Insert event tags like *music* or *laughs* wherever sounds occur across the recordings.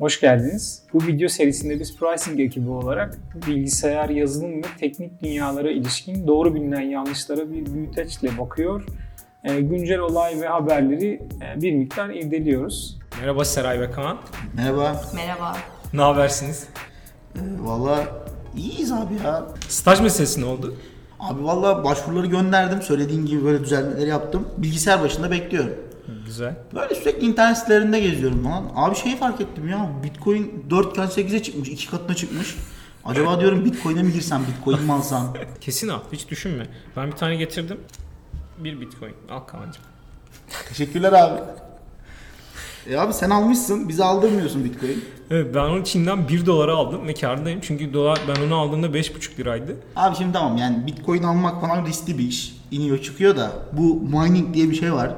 Hoş geldiniz. Bu video serisinde biz pricing ekibi olarak bilgisayar, yazılım ve teknik dünyalara ilişkin doğru bilinen yanlışlara bir büyüteçle bakıyor. E, güncel olay ve haberleri e, bir miktar irdeliyoruz. Merhaba Seray ve Kaan. Merhaba. Merhaba. Ne habersiniz? Ee, valla iyiyiz abi ya. Staj meselesi ne oldu? Abi valla başvuruları gönderdim. Söylediğin gibi böyle düzeltmeleri yaptım. Bilgisayar başında bekliyorum. Güzel. Böyle sürekli internet sitelerinde geziyorum falan. Abi şeyi fark ettim ya. Bitcoin 4 iken 8'e çıkmış. 2 katına çıkmış. Acaba diyorum Bitcoin'e mi girsem? Bitcoin mi alsam? *laughs* Kesin al. Hiç düşünme. Ben bir tane getirdim. Bir bitcoin. Al Kaan'cığım. Teşekkürler abi. E abi sen almışsın. Bize aldırmıyorsun Bitcoin. Evet ben onu Çin'den 1 dolara aldım ve kârdayım. Çünkü dolar ben onu aldığımda 5,5 liraydı. Abi şimdi tamam yani Bitcoin almak falan riskli bir iş. İniyor çıkıyor da bu mining diye bir şey var.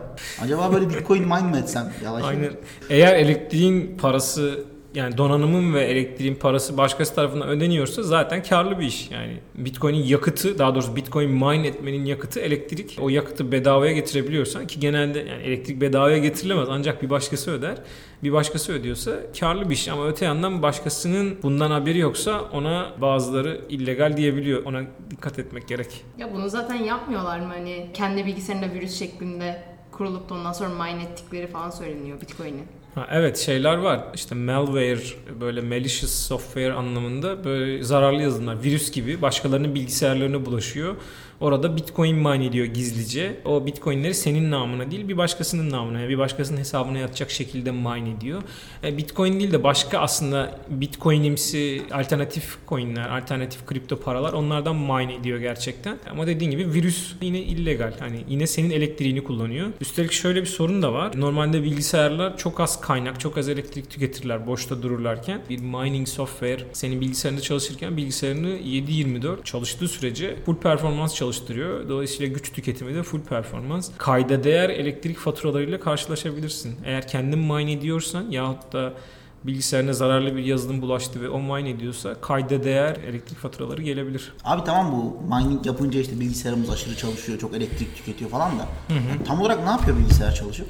Acaba böyle Bitcoin mine mi etsem? Yavaş Aynen. Eğer elektriğin parası yani donanımın ve elektriğin parası başkası tarafından ödeniyorsa zaten karlı bir iş. Yani Bitcoin'in yakıtı daha doğrusu Bitcoin mine etmenin yakıtı elektrik. O yakıtı bedavaya getirebiliyorsan ki genelde yani elektrik bedavaya getirilemez ancak bir başkası öder. Bir başkası ödüyorsa karlı bir iş ama öte yandan başkasının bundan haberi yoksa ona bazıları illegal diyebiliyor. Ona dikkat etmek gerek. Ya bunu zaten yapmıyorlar mı hani kendi bilgisayarında virüs şeklinde kurulup da ondan sonra mine ettikleri falan söyleniyor Bitcoin'in. Ha, evet şeyler var işte malware böyle malicious software anlamında böyle zararlı yazılımlar virüs gibi başkalarının bilgisayarlarına bulaşıyor. Orada bitcoin mine ediyor gizlice. O bitcoinleri senin namına değil bir başkasının namına bir başkasının hesabına yatacak şekilde mine ediyor. E, bitcoin değil de başka aslında bitcoinimsi alternatif coinler, alternatif kripto paralar onlardan mine ediyor gerçekten. Ama dediğin gibi virüs yine illegal. Hani yine senin elektriğini kullanıyor. Üstelik şöyle bir sorun da var. Normalde bilgisayarlar çok az kaynak, çok az elektrik tüketirler boşta dururlarken. Bir mining software senin bilgisayarında çalışırken bilgisayarını 7-24 çalıştığı sürece full performans çalıştırıyor. Dolayısıyla güç tüketimi de full performans. Kayda değer elektrik faturalarıyla karşılaşabilirsin. Eğer kendin mine ediyorsan yahut da bilgisayarına zararlı bir yazılım bulaştı ve o mine ediyorsa kayda değer elektrik faturaları gelebilir. Abi tamam bu mining yapınca işte bilgisayarımız aşırı çalışıyor, çok elektrik tüketiyor falan da. Yani tam olarak ne yapıyor bilgisayar çalışıp?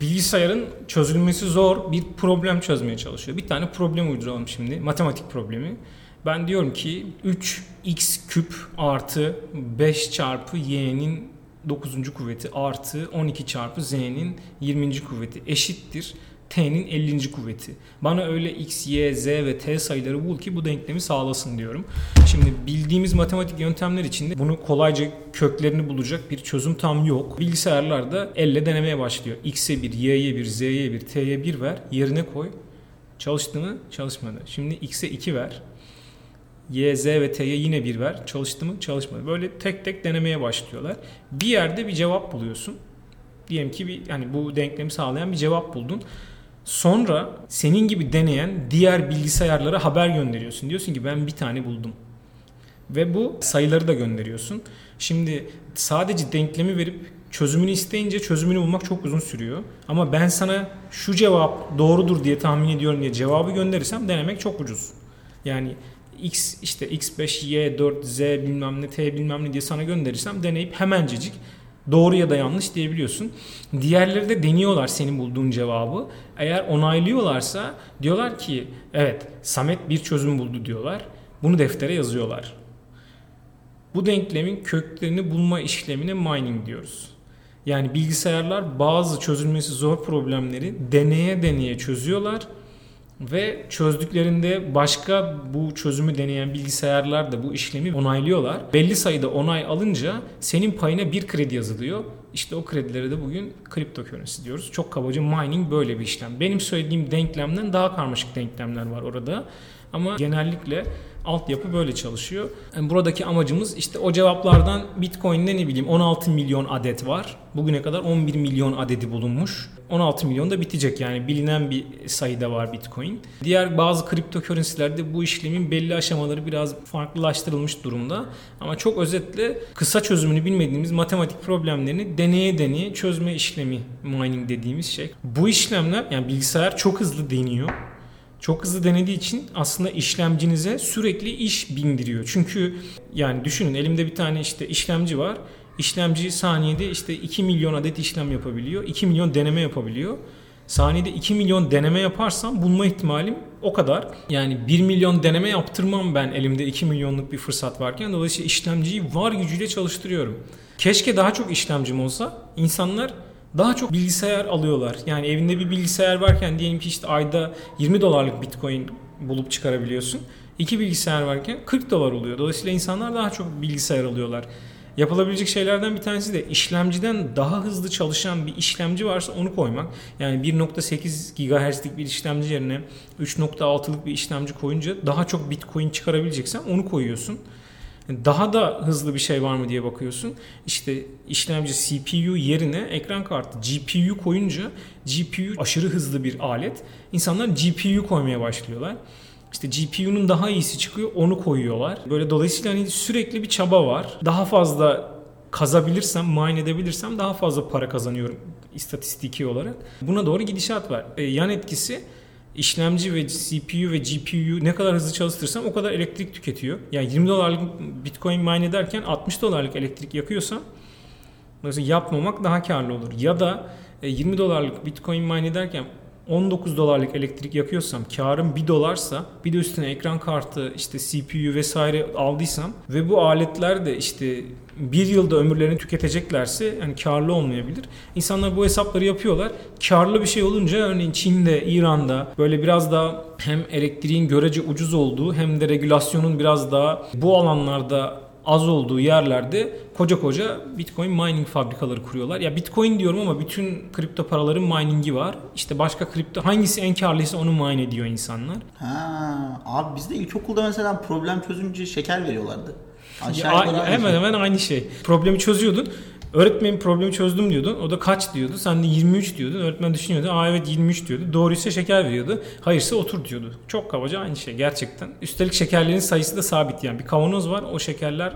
Bilgisayarın çözülmesi zor bir problem çözmeye çalışıyor. Bir tane problem uyduralım şimdi. Matematik problemi. Ben diyorum ki 3x küp artı 5 çarpı y'nin 9. kuvveti artı 12 çarpı z'nin 20. kuvveti eşittir t'nin 50. kuvveti. Bana öyle x, y, z ve t sayıları bul ki bu denklemi sağlasın diyorum. Şimdi bildiğimiz matematik yöntemler içinde bunu kolayca köklerini bulacak bir çözüm tam yok. Bilgisayarlarda elle denemeye başlıyor. x'e 1, y'ye 1, z'ye 1, t'ye 1 ver, yerine koy. Çalıştı mı? Çalışmadı. Şimdi x'e 2 ver. Y, Z ve T'ye yine 1 ver. Çalıştı mı? Çalışmadı. Böyle tek tek denemeye başlıyorlar. Bir yerde bir cevap buluyorsun. Diyelim ki bir yani bu denklemi sağlayan bir cevap buldun. Sonra senin gibi deneyen diğer bilgisayarlara haber gönderiyorsun. Diyorsun ki ben bir tane buldum. Ve bu sayıları da gönderiyorsun. Şimdi sadece denklemi verip çözümünü isteyince çözümünü bulmak çok uzun sürüyor. Ama ben sana şu cevap doğrudur diye tahmin ediyorum diye cevabı gönderirsem denemek çok ucuz. Yani x işte x5, y4, z bilmem ne, t bilmem ne diye sana gönderirsem deneyip hemencecik doğru ya da yanlış diyebiliyorsun. Diğerleri de deniyorlar senin bulduğun cevabı. Eğer onaylıyorlarsa diyorlar ki evet Samet bir çözüm buldu diyorlar. Bunu deftere yazıyorlar. Bu denklemin köklerini bulma işlemine mining diyoruz. Yani bilgisayarlar bazı çözülmesi zor problemleri deneye deneye çözüyorlar ve çözdüklerinde başka bu çözümü deneyen bilgisayarlar da bu işlemi onaylıyorlar. Belli sayıda onay alınca senin payına bir kredi yazılıyor. İşte o kredilere de bugün kripto currency diyoruz. Çok kabaca mining böyle bir işlem. Benim söylediğim denklemden daha karmaşık denklemler var orada. Ama genellikle altyapı böyle çalışıyor. Yani buradaki amacımız işte o cevaplardan Bitcoin'de ne bileyim 16 milyon adet var. Bugüne kadar 11 milyon adedi bulunmuş. 16 milyon da bitecek yani bilinen bir sayıda var Bitcoin. Diğer bazı kripto currency'lerde bu işlemin belli aşamaları biraz farklılaştırılmış durumda. Ama çok özetle kısa çözümünü bilmediğimiz matematik problemlerini deneye deneye çözme işlemi mining dediğimiz şey. Bu işlemler yani bilgisayar çok hızlı deniyor çok hızlı denediği için aslında işlemcinize sürekli iş bindiriyor. Çünkü yani düşünün elimde bir tane işte işlemci var. İşlemci saniyede işte 2 milyon adet işlem yapabiliyor. 2 milyon deneme yapabiliyor. saniyede 2 milyon deneme yaparsam bulma ihtimalim o kadar. Yani 1 milyon deneme yaptırmam ben elimde 2 milyonluk bir fırsat varken. Dolayısıyla işlemciyi var gücüyle çalıştırıyorum. Keşke daha çok işlemcim olsa. İnsanlar daha çok bilgisayar alıyorlar. Yani evinde bir bilgisayar varken diyelim ki işte ayda 20 dolarlık bitcoin bulup çıkarabiliyorsun. İki bilgisayar varken 40 dolar oluyor. Dolayısıyla insanlar daha çok bilgisayar alıyorlar. Yapılabilecek şeylerden bir tanesi de işlemciden daha hızlı çalışan bir işlemci varsa onu koymak. Yani 1.8 GHz'lik bir işlemci yerine 3.6'lık bir işlemci koyunca daha çok bitcoin çıkarabileceksen onu koyuyorsun. Daha da hızlı bir şey var mı diye bakıyorsun. İşte işlemci CPU yerine ekran kartı GPU koyunca GPU aşırı hızlı bir alet. İnsanlar GPU koymaya başlıyorlar. İşte GPU'nun daha iyisi çıkıyor onu koyuyorlar. Böyle dolayısıyla hani sürekli bir çaba var. Daha fazla kazabilirsem, mine edebilirsem daha fazla para kazanıyorum istatistiki olarak. Buna doğru gidişat var. E, yan etkisi işlemci ve CPU ve GPU ne kadar hızlı çalıştırsam o kadar elektrik tüketiyor. Yani 20 dolarlık Bitcoin mine ederken 60 dolarlık elektrik yakıyorsam dolayısıyla yapmamak daha karlı olur. Ya da 20 dolarlık Bitcoin mine ederken 19 dolarlık elektrik yakıyorsam karım 1 dolarsa bir de üstüne ekran kartı işte CPU vesaire aldıysam ve bu aletler de işte bir yılda ömürlerini tüketeceklerse yani karlı olmayabilir. İnsanlar bu hesapları yapıyorlar. Karlı bir şey olunca örneğin Çin'de, İran'da böyle biraz daha hem elektriğin görece ucuz olduğu hem de regülasyonun biraz daha bu alanlarda az olduğu yerlerde koca koca Bitcoin mining fabrikaları kuruyorlar. Ya Bitcoin diyorum ama bütün kripto paraların miningi var. İşte başka kripto hangisi en karlıysa onu mine ediyor insanlar. Ha, abi bizde ilkokulda mesela problem çözünce şeker veriyorlardı. Aşağı Ya, hemen şey. hemen aynı şey. Problemi çözüyordun. Öğretmenin problemi çözdüm diyordun. O da kaç diyordu. Sen de 23 diyordun. Öğretmen düşünüyordu. Aa evet 23 diyordu. Doğruysa şeker veriyordu. Hayırsa otur diyordu. Çok kabaca aynı şey gerçekten. Üstelik şekerlerin sayısı da sabit yani. Bir kavanoz var. O şekerler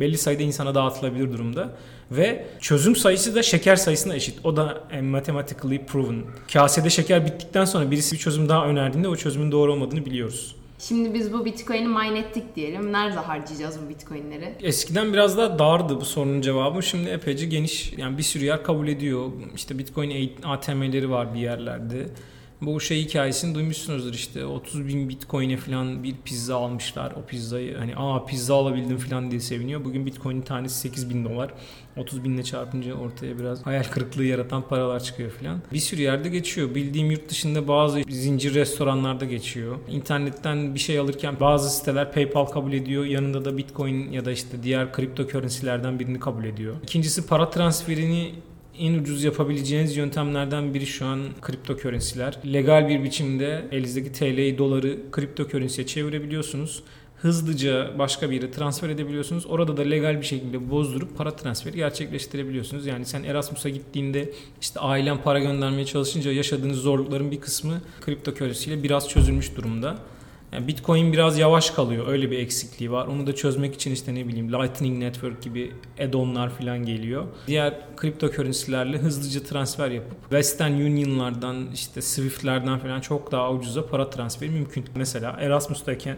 belli sayıda insana dağıtılabilir durumda. Ve çözüm sayısı da şeker sayısına eşit. O da mathematically proven. Kasede şeker bittikten sonra birisi bir çözüm daha önerdiğinde o çözümün doğru olmadığını biliyoruz. Şimdi biz bu bitcoin'i mine ettik diyelim. Nerede harcayacağız bu bitcoinleri? Eskiden biraz daha dardı bu sorunun cevabı. Şimdi epeyce geniş. Yani bir sürü yer kabul ediyor. İşte Bitcoin ATM'leri var bir yerlerde. Bu şey hikayesini duymuşsunuzdur işte 30 bin bitcoin'e falan bir pizza almışlar. O pizzayı hani aa pizza alabildim falan diye seviniyor. Bugün bitcoin'in tanesi 8 bin dolar. 30 binle çarpınca ortaya biraz hayal kırıklığı yaratan paralar çıkıyor falan. Bir sürü yerde geçiyor. Bildiğim yurt dışında bazı zincir restoranlarda geçiyor. İnternetten bir şey alırken bazı siteler PayPal kabul ediyor. Yanında da Bitcoin ya da işte diğer kripto currency'lerden birini kabul ediyor. İkincisi para transferini en ucuz yapabileceğiniz yöntemlerden biri şu an kripto currency'ler. Legal bir biçimde elinizdeki TL'yi, doları kripto currency'ye çevirebiliyorsunuz. Hızlıca başka bir yere transfer edebiliyorsunuz. Orada da legal bir şekilde bozdurup para transferi gerçekleştirebiliyorsunuz. Yani sen Erasmus'a gittiğinde işte ailen para göndermeye çalışınca yaşadığınız zorlukların bir kısmı kripto ile biraz çözülmüş durumda. Yani Bitcoin biraz yavaş kalıyor. Öyle bir eksikliği var. Onu da çözmek için işte ne bileyim Lightning Network gibi add-on'lar falan geliyor. Diğer kripto currency'lerle hızlıca transfer yapıp Western Union'lardan işte Swift'lerden falan çok daha ucuza para transferi mümkün. Mesela Erasmus'tayken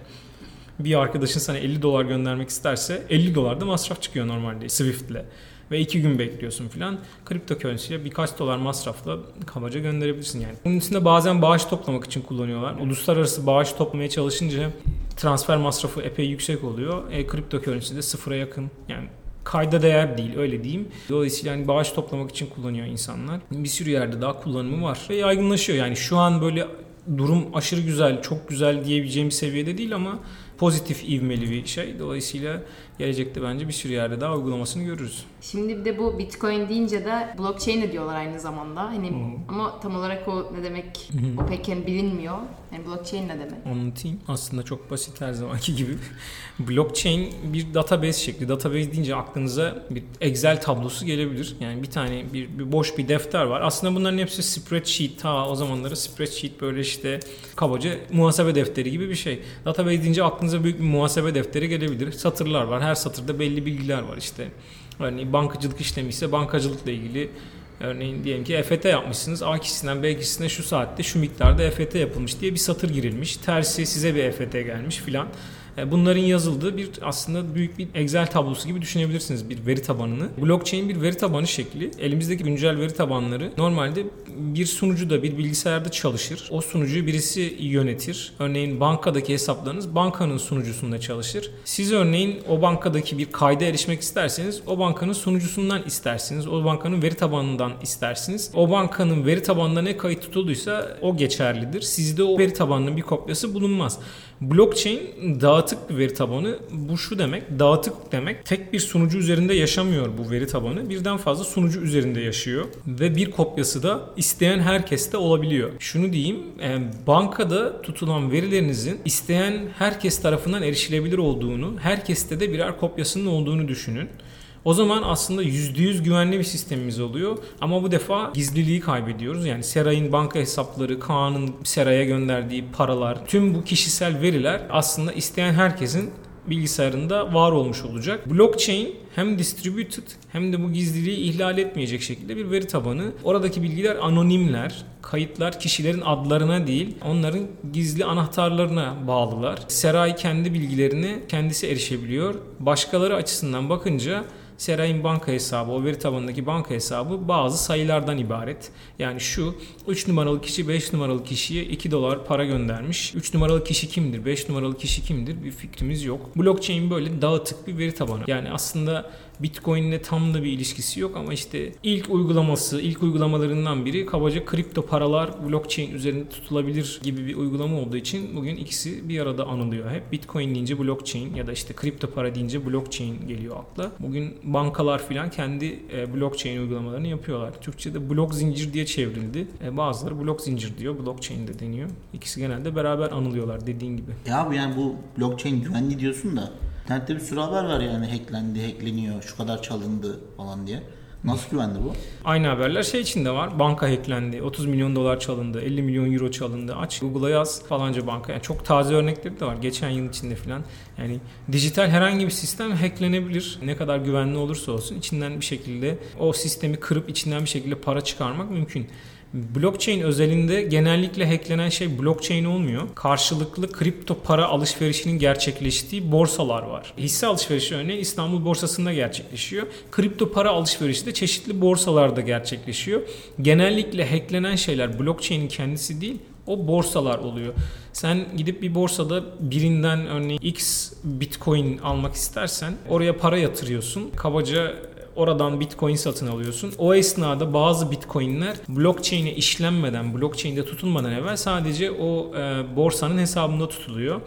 bir arkadaşın sana 50 dolar göndermek isterse 50 dolar da masraf çıkıyor normalde Swift'le. Ve iki gün bekliyorsun filan. Kripto currency'ye birkaç dolar masrafla kabaca gönderebilirsin yani. Bunun içinde bazen bağış toplamak için kullanıyorlar. Uluslararası bağış toplamaya çalışınca transfer masrafı epey yüksek oluyor. E, kripto currency de sıfıra yakın. Yani kayda değer değil öyle diyeyim. Dolayısıyla hani bağış toplamak için kullanıyor insanlar. Bir sürü yerde daha kullanımı var. Ve yaygınlaşıyor yani şu an böyle durum aşırı güzel, çok güzel diyebileceğim bir seviyede değil ama pozitif ivmeli bir şey. Dolayısıyla gelecekte bence bir sürü yerde daha uygulamasını görürüz. Şimdi bir de bu bitcoin deyince de blockchain de diyorlar aynı zamanda. Hani ama tam olarak o ne demek o pek yani bilinmiyor. Yani blockchain ne demek? Anlatayım. Aslında çok basit her zamanki gibi. Blockchain bir database şekli. Database deyince aklınıza bir Excel tablosu gelebilir. Yani bir tane bir, bir boş bir defter var. Aslında bunların hepsi spreadsheet. Ta o zamanları spreadsheet böyle işte kabaca muhasebe defteri gibi bir şey. Database deyince aklınıza büyük bir muhasebe defteri gelebilir. Satırlar var. Her satırda belli bilgiler var işte. Örneğin bankacılık işlemi ise bankacılıkla ilgili Örneğin diyelim ki EFT yapmışsınız. A kişisinden B kişisine şu saatte şu miktarda EFT yapılmış diye bir satır girilmiş. Tersi size bir EFT gelmiş filan. E, Bunların yazıldığı bir aslında büyük bir Excel tablosu gibi düşünebilirsiniz bir veri tabanını. Blockchain bir veri tabanı şekli. Elimizdeki güncel veri tabanları normalde bir sunucuda bir bilgisayarda çalışır. O sunucuyu birisi yönetir. Örneğin bankadaki hesaplarınız bankanın sunucusunda çalışır. Siz örneğin o bankadaki bir kayda erişmek isterseniz o bankanın sunucusundan istersiniz. O bankanın veri tabanından istersiniz. O bankanın veri tabanında ne kayıt tutulduysa o geçerlidir. Sizde o veri tabanının bir kopyası bulunmaz. Blockchain dağıtık bir veri tabanı. Bu şu demek, dağıtık demek tek bir sunucu üzerinde yaşamıyor bu veri tabanı. Birden fazla sunucu üzerinde yaşıyor ve bir kopyası da isteyen herkeste olabiliyor. Şunu diyeyim, e, bankada tutulan verilerinizin isteyen herkes tarafından erişilebilir olduğunu, herkeste de birer kopyasının olduğunu düşünün. O zaman aslında %100 güvenli bir sistemimiz oluyor ama bu defa gizliliği kaybediyoruz. Yani Seray'ın banka hesapları, Kaan'ın Seray'a gönderdiği paralar, tüm bu kişisel veriler aslında isteyen herkesin bilgisayarında var olmuş olacak. Blockchain hem distributed hem de bu gizliliği ihlal etmeyecek şekilde bir veri tabanı. Oradaki bilgiler anonimler. Kayıtlar kişilerin adlarına değil, onların gizli anahtarlarına bağlılar. Seray kendi bilgilerine kendisi erişebiliyor. Başkaları açısından bakınca Seray'ın banka hesabı, o veri tabanındaki banka hesabı bazı sayılardan ibaret. Yani şu 3 numaralı kişi 5 numaralı kişiye 2 dolar para göndermiş. 3 numaralı kişi kimdir, 5 numaralı kişi kimdir bir fikrimiz yok. Blockchain böyle dağıtık bir veri tabanı. Yani aslında Bitcoin'le tam da bir ilişkisi yok ama işte ilk uygulaması, ilk uygulamalarından biri kabaca kripto paralar blockchain üzerinde tutulabilir gibi bir uygulama olduğu için bugün ikisi bir arada anılıyor hep. Bitcoin deyince blockchain ya da işte kripto para deyince blockchain geliyor akla. Bugün bankalar filan kendi e, blockchain uygulamalarını yapıyorlar. Türkçe'de blok zincir diye çevrildi. E, bazıları blok zincir diyor, blockchain de deniyor. İkisi genelde beraber anılıyorlar dediğin gibi. Ya bu yani bu blockchain güvenli diyorsun da internette bir sürü haber var yani hacklendi, hackleniyor, şu kadar çalındı falan diye. Nasıl güvenli bu? Aynı haberler şey içinde var. Banka hacklendi. 30 milyon dolar çalındı. 50 milyon euro çalındı. Aç Google'a yaz falanca banka. Yani çok taze örnekleri de var. Geçen yıl içinde falan. Yani dijital herhangi bir sistem hacklenebilir. Ne kadar güvenli olursa olsun içinden bir şekilde o sistemi kırıp içinden bir şekilde para çıkarmak mümkün. Blockchain özelinde genellikle hacklenen şey blockchain olmuyor. Karşılıklı kripto para alışverişinin gerçekleştiği borsalar var. Hisse alışverişi örneğin İstanbul borsasında gerçekleşiyor. Kripto para alışverişi de çeşitli borsalarda gerçekleşiyor. Genellikle hacklenen şeyler blockchain'in kendisi değil, o borsalar oluyor. Sen gidip bir borsada birinden örneğin X Bitcoin almak istersen oraya para yatırıyorsun. Kabaca oradan Bitcoin satın alıyorsun. O esnada bazı Bitcoin'ler blockchain'e işlenmeden, blockchain'de tutulmadan evvel sadece o e, borsanın hesabında tutuluyor.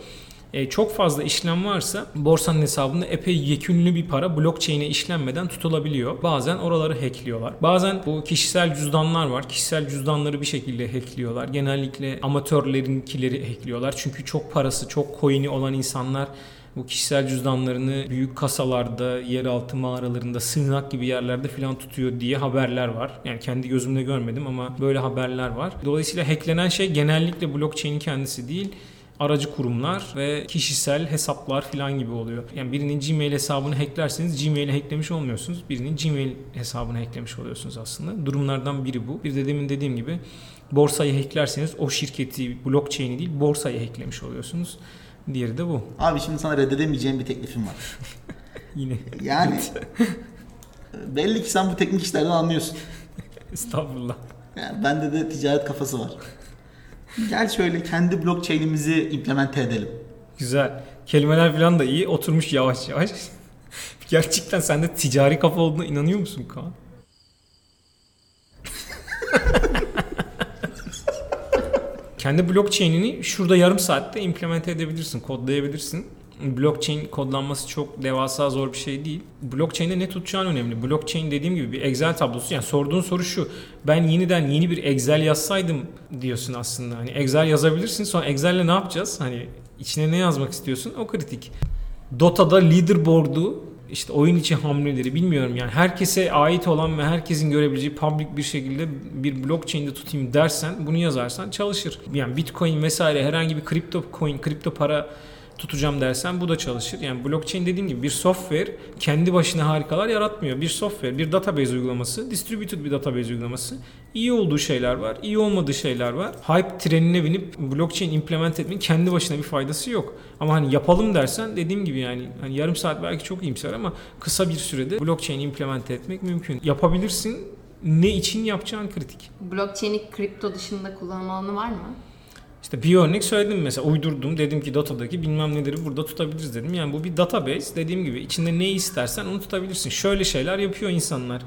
E, çok fazla işlem varsa borsanın hesabında epey yekünlü bir para blockchain'e işlenmeden tutulabiliyor. Bazen oraları hackliyorlar. Bazen bu kişisel cüzdanlar var. Kişisel cüzdanları bir şekilde hackliyorlar. Genellikle amatörlerinkileri hackliyorlar. Çünkü çok parası, çok coin'i olan insanlar bu kişisel cüzdanlarını büyük kasalarda, yeraltı mağaralarında, sığınak gibi yerlerde falan tutuyor diye haberler var. Yani kendi gözümle görmedim ama böyle haberler var. Dolayısıyla hacklenen şey genellikle blockchain'in kendisi değil aracı kurumlar ve kişisel hesaplar falan gibi oluyor. Yani birinin Gmail hesabını hacklerseniz Gmail'i hacklemiş olmuyorsunuz. Birinin Gmail hesabını hacklemiş oluyorsunuz aslında. Durumlardan biri bu. Bir de demin dediğim gibi borsayı hacklerseniz o şirketi, blockchain'i değil borsayı hacklemiş oluyorsunuz. Diğeri de bu. Abi şimdi sana reddedemeyeceğim bir teklifim var. *laughs* Yine. Yani *laughs* belli ki sen bu teknik işlerden anlıyorsun. Estağfurullah. Yani bende de ticaret kafası var. Gel şöyle kendi blockchain'imizi implemente edelim. Güzel. Kelimeler falan da iyi. Oturmuş yavaş yavaş. *laughs* Gerçekten sende ticari kafa olduğuna inanıyor musun Kaan? Kendi blockchain'ini şurada yarım saatte implemente edebilirsin, kodlayabilirsin. Blockchain kodlanması çok devasa zor bir şey değil. Blockchain'de ne tutacağın önemli. Blockchain dediğim gibi bir Excel tablosu. Yani sorduğun soru şu. Ben yeniden yeni bir Excel yazsaydım diyorsun aslında. Hani Excel yazabilirsin. Sonra Excel'le ne yapacağız? Hani içine ne yazmak istiyorsun? O kritik. Dota'da leaderboard'u işte oyun içi hamleleri bilmiyorum yani herkese ait olan ve herkesin görebileceği public bir şekilde bir blockchain'de tutayım dersen bunu yazarsan çalışır. Yani Bitcoin vesaire herhangi bir kripto coin, kripto para tutacağım dersen bu da çalışır. Yani blockchain dediğim gibi bir software kendi başına harikalar yaratmıyor. Bir software, bir database uygulaması, distributed bir database uygulaması. İyi olduğu şeyler var, iyi olmadığı şeyler var. Hype trenine binip blockchain implement etmenin kendi başına bir faydası yok. Ama hani yapalım dersen dediğim gibi yani hani yarım saat belki çok iyimser ama kısa bir sürede blockchain implement etmek mümkün. Yapabilirsin. Ne için yapacağın kritik. Blockchain'i kripto dışında kullanma var mı? İşte bir örnek söyledim mesela uydurdum dedim ki datadaki bilmem neleri burada tutabiliriz dedim. Yani bu bir database dediğim gibi içinde ne istersen onu tutabilirsin. Şöyle şeyler yapıyor insanlar.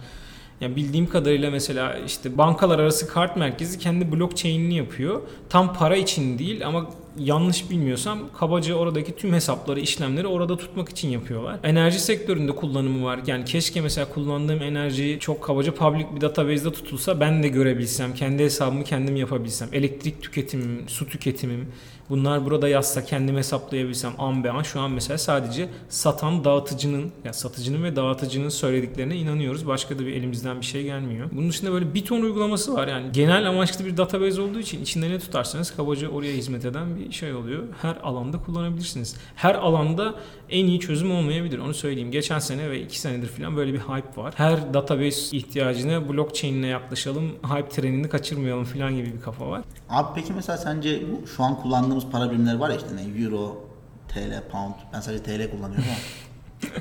Yani bildiğim kadarıyla mesela işte bankalar arası kart merkezi kendi blockchain'ini yapıyor. Tam para için değil ama yanlış bilmiyorsam kabaca oradaki tüm hesapları, işlemleri orada tutmak için yapıyorlar. Enerji sektöründe kullanımı var. Yani keşke mesela kullandığım enerjiyi çok kabaca public bir database'de tutulsa ben de görebilsem, kendi hesabımı kendim yapabilsem. Elektrik tüketimim, su tüketimim bunlar burada yazsa kendim hesaplayabilsem an be an şu an mesela sadece satan dağıtıcının ya satıcının ve dağıtıcının söylediklerine inanıyoruz. Başka da bir elimizden bir şey gelmiyor. Bunun dışında böyle bir ton uygulaması var. Yani genel amaçlı bir database olduğu için içinde ne tutarsanız kabaca oraya hizmet eden bir şey oluyor. Her alanda kullanabilirsiniz. Her alanda en iyi çözüm olmayabilir. Onu söyleyeyim. Geçen sene ve iki senedir falan böyle bir hype var. Her database ihtiyacına blockchain ile yaklaşalım. Hype trenini kaçırmayalım falan gibi bir kafa var. Abi peki mesela sence şu an kullandığımız para birimleri var ya işte ne Euro, TL, Pound. Ben sadece TL kullanıyorum ama. *laughs*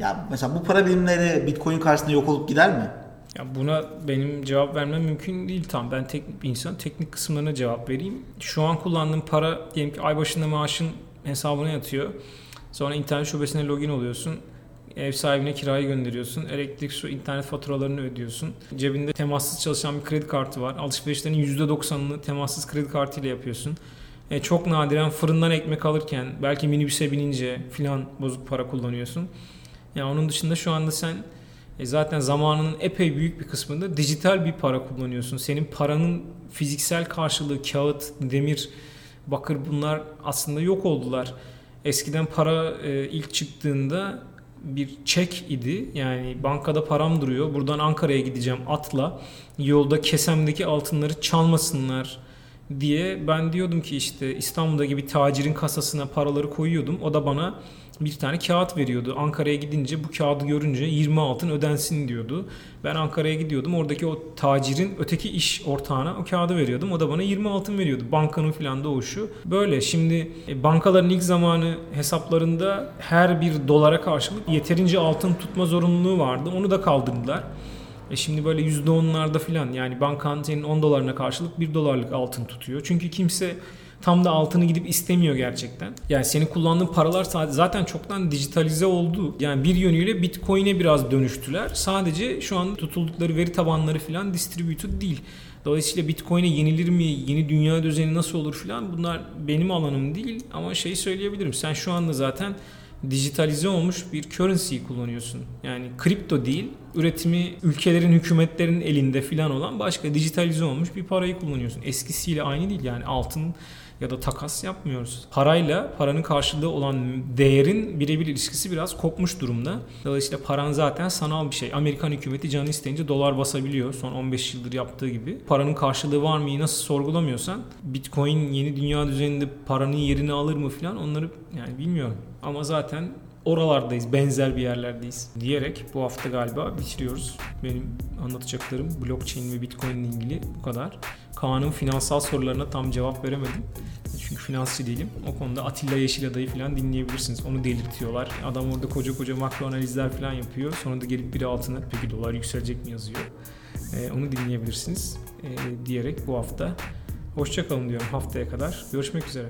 Ya mesela bu para birimleri Bitcoin karşısında yok olup gider mi? Ya buna benim cevap vermem mümkün değil tam. Ben teknik bir insan. Teknik kısımlarına cevap vereyim. Şu an kullandığım para diyelim ki ay başında maaşın hesabına yatıyor. Sonra internet şubesine login oluyorsun. Ev sahibine kirayı gönderiyorsun. Elektrik, su, internet faturalarını ödüyorsun. Cebinde temassız çalışan bir kredi kartı var. Alışverişlerin %90'ını temassız kredi kartıyla yapıyorsun. E, çok nadiren fırından ekmek alırken belki minibüse binince filan bozuk para kullanıyorsun. Ya onun dışında şu anda sen e zaten zamanının epey büyük bir kısmında dijital bir para kullanıyorsun. Senin paranın fiziksel karşılığı kağıt, demir, bakır bunlar aslında yok oldular. Eskiden para e, ilk çıktığında bir çek idi. Yani bankada param duruyor. Buradan Ankara'ya gideceğim atla. Yolda kesemdeki altınları çalmasınlar diye ben diyordum ki işte İstanbul'daki bir tacirin kasasına paraları koyuyordum. O da bana bir tane kağıt veriyordu. Ankara'ya gidince bu kağıdı görünce 20 altın ödensin diyordu. Ben Ankara'ya gidiyordum. Oradaki o tacirin öteki iş ortağına o kağıdı veriyordum. O da bana 20 altın veriyordu. Bankanın filan da o şu. Böyle şimdi e, bankaların ilk zamanı hesaplarında her bir dolara karşılık yeterince altın tutma zorunluluğu vardı. Onu da kaldırdılar. E şimdi böyle %10'larda filan yani bankan senin 10 dolarına karşılık 1 dolarlık altın tutuyor. Çünkü kimse tam da altını gidip istemiyor gerçekten. Yani senin kullandığın paralar zaten çoktan dijitalize oldu. Yani bir yönüyle Bitcoin'e biraz dönüştüler. Sadece şu an tutuldukları veri tabanları filan distributed değil. Dolayısıyla Bitcoin'e yenilir mi, yeni dünya düzeni nasıl olur filan bunlar benim alanım değil ama şey söyleyebilirim. Sen şu anda zaten dijitalize olmuş bir currency kullanıyorsun. Yani kripto değil, üretimi ülkelerin, hükümetlerin elinde filan olan başka dijitalize olmuş bir parayı kullanıyorsun. Eskisiyle aynı değil yani altın ya da takas yapmıyoruz. Parayla paranın karşılığı olan değerin birebir ilişkisi biraz kopmuş durumda. Dolayısıyla paran zaten sanal bir şey. Amerikan hükümeti canı isteyince dolar basabiliyor son 15 yıldır yaptığı gibi. Paranın karşılığı var mı nasıl sorgulamıyorsan Bitcoin yeni dünya düzeninde paranın yerini alır mı filan onları yani bilmiyorum. Ama zaten oralardayız, benzer bir yerlerdeyiz diyerek bu hafta galiba bitiriyoruz. Benim anlatacaklarım blockchain ve bitcoin ile ilgili bu kadar. Kaan'ın finansal sorularına tam cevap veremedim. Çünkü finansçı değilim. O konuda Atilla Yeşilada'yı falan dinleyebilirsiniz. Onu delirtiyorlar. Adam orada koca koca makro analizler falan yapıyor. Sonra da gelip biri altına peki dolar yükselecek mi yazıyor. Ee, onu dinleyebilirsiniz. Ee, diyerek bu hafta hoşçakalın diyorum haftaya kadar. Görüşmek üzere.